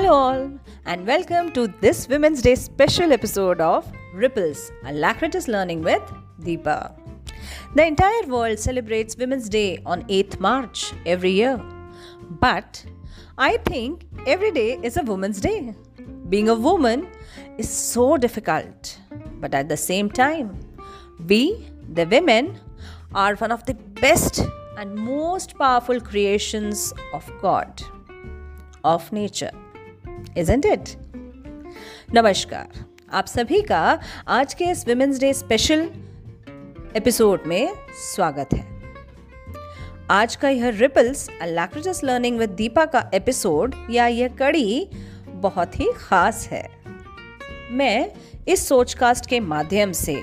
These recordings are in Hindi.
Hello, all, and welcome to this Women's Day special episode of Ripples, Alacritus Learning with Deepa. The entire world celebrates Women's Day on 8th March every year. But I think every day is a Women's Day. Being a woman is so difficult, but at the same time, we, the women, are one of the best and most powerful creations of God, of nature. Isn't it? नमस्कार। आप सभी का आज के इस विमेंस डे स्पेशल एपिसोड में स्वागत है। आज का यह रिपल्स लैक्रेटस लर्निंग विद दीपा का एपिसोड या यह कड़ी बहुत ही खास है। मैं इस सोचकास्ट के माध्यम से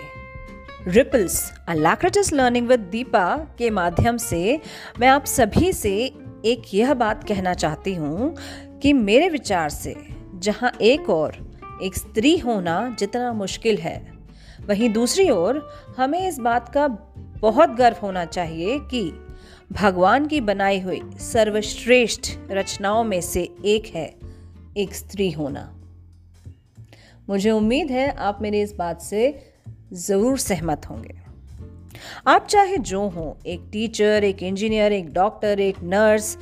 रिपल्स लैक्रेटस लर्निंग विद दीपा के माध्यम से मैं आप सभी से एक यह बात कहना चाहती हूँ कि मेरे विचार से जहाँ एक और, एक स्त्री होना जितना मुश्किल है, वहीं दूसरी ओर हमें इस बात का बहुत गर्व होना चाहिए कि भगवान की बनाई हुई सर्वश्रेष्ठ रचनाओं में से एक है, एक स्त्री होना। मुझे उम्मीद है आप मेरी इस बात से ज़रूर सहमत होंगे। आप चाहे जो हो, एक टीचर एक इंजीनियर एक डॉक्टर एक नर्स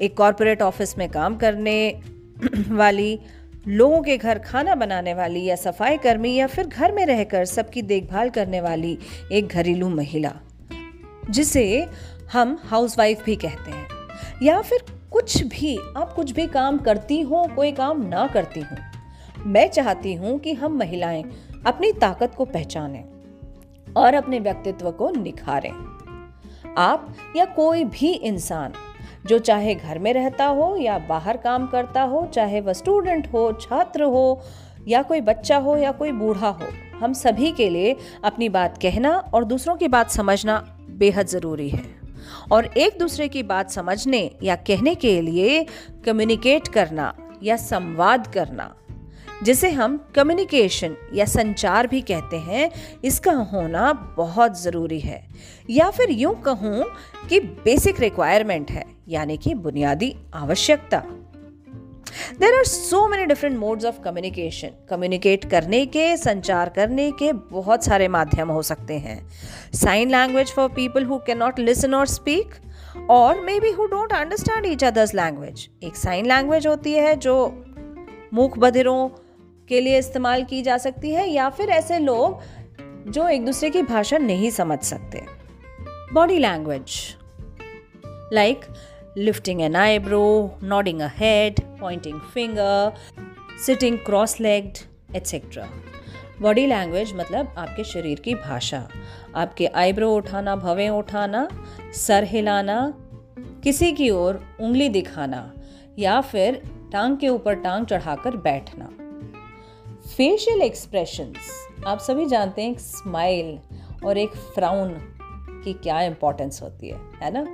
एक कॉरपोरेट ऑफ़िस में काम करने वाली, लोगों के घर खाना बनाने वाली या सफ़ाई कर्मी या फिर घर में रहकर सबकी देखभाल करने वाली एक घरेलू महिला, जिसे हम हाउसवाइफ भी कहते हैं। या फिर कुछ भी, आप कुछ भी काम करती हो, कोई काम ना करती हो, मैं चाहती हूँ कि हम महिलाएँ अपनी ताकत को पहचानें। और अपने व्यक्तित्व को निखारें। आप या कोई भी इंसान, जो चाहे घर में रहता हो या बाहर काम करता हो, चाहे वह स्टूडेंट हो, छात्र हो, या कोई बच्चा हो या कोई बूढ़ा हो, हम सभी के लिए अपनी बात कहना और दूसरों की बात समझना बेहद ज़रूरी है। और एक दूसरे की बात समझने या कहने के लिए कम्युनिकेट करना या संवाद करना जिसे हम कम्युनिकेशन या संचार भी कहते हैं, इसका होना बहुत ज़रूरी है। या फिर यूँ कहूँ कि बेसिक रिक्वायरमेंट है, यानी कि बुनियादी आवश्यकता। There are so many different modes of communication communicate करने के, संचार करने के बहुत सारे माध्यम हो सकते हैं। Sign language for people who can not listen और स्पीक और may be who don't understand each other's language एक साइन लैंग्वेज होती है जो मूक बधिरों के लिए इस्तेमाल की जा सकती है या फिर ऐसे लोग जो एक दूसरे की भाषा नहीं समझ सकते। Body language like lifting an eyebrow nodding a head pointing finger sitting cross legged etcetera body language मतलब आपके शरीर की भाषा, आपके आईब्रो उठाना, भवें उठाना, सर हिलाना, किसी की ओर उंगली दिखाना, या फिर टांग के ऊपर टांग चढ़ाकर बैठना। फेशियल एक्सप्रेशंस आप सभी जानते हैं एक स्माइल और एक फ्राउन की क्या इंपॉर्टेंस होती है है ना?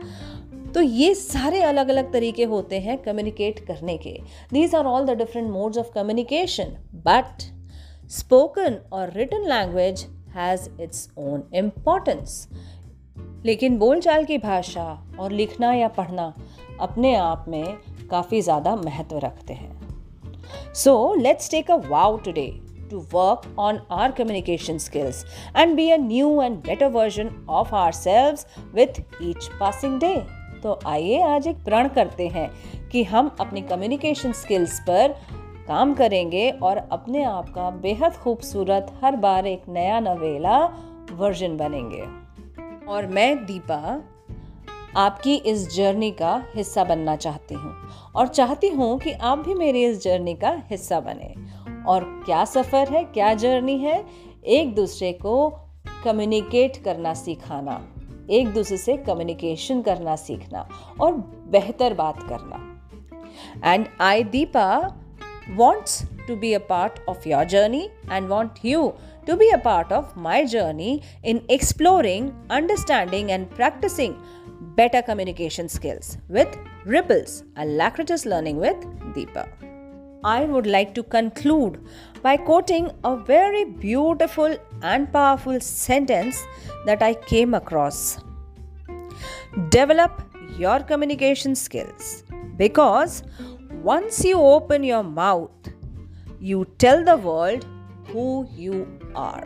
तो ये सारे अलग अलग तरीके होते हैं कम्युनिकेट करने के। These are all the different modes of communication but spoken और written language has its own importance लेकिन बोलचाल की भाषा और लिखना या पढ़ना अपने आप में काफ़ी ज़्यादा महत्व रखते हैं। So let's take a vow today to work on our communication skills and be a new and better version of ourselves with each passing day. तो आइए आज एक प्रण करते हैं कि हम अपनी कम्युनिकेशन स्किल्स पर काम करेंगे और अपने आप का बेहद खूबसूरत हर बार एक नया नवेला वर्जन बनेंगे और मैं दीपा आपकी इस जर्नी का हिस्सा बनना चाहती हूँ और चाहती हूँ कि आप भी मेरी इस जर्नी का हिस्सा बने। और क्या सफ़र है क्या जर्नी है? एक दूसरे को कम्युनिकेट करना सिखाना एक दूसरे से कम्युनिकेशन करना सीखना और बेहतर बात करना। And I Deepa wants to be a part of your journey and want you to be a part of my journey in exploring, understanding, and practicing better communication skills with Ripples, Alacritus Learning with Deepa. I would like to conclude by quoting a very beautiful and powerful sentence that I came across. Develop your communication skills because once you open your mouth, you tell the world who you are.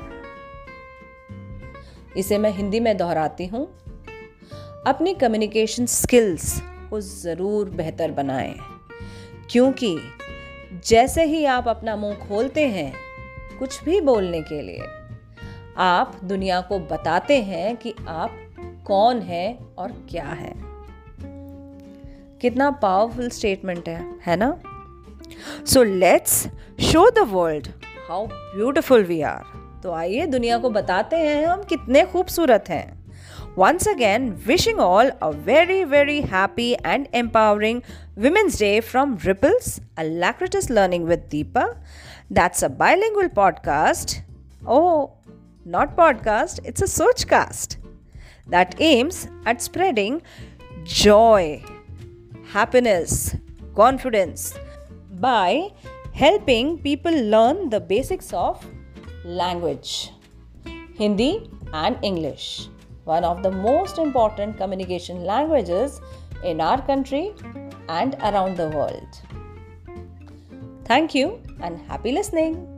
इसे मैं हिंदी में दोहराती हूँ अपनी कम्युनिकेशन स्किल्स को ज़रूर बेहतर बनाएँ। क्योंकि जैसे ही आप अपना मुँह खोलते हैं, कुछ भी बोलने के लिए, आप दुनिया को बताते हैं कि आप कौन है और क्या है। कितना पावरफुल स्टेटमेंट है है ना? So let's show the world how beautiful we are तो आइए दुनिया को बताते हैं हम कितने खूबसूरत हैं। Once again, wishing all a very, very happy and empowering Women's Day from Ripples, Alacritus Learning with Deepa. That's a bilingual podcast. Oh, not podcast, it's a searchcast that aims at spreading joy, happiness, confidence by helping people learn the basics of language, Hindi and English, one of the most important communication languages in our country and around the world. Thank you and happy listening.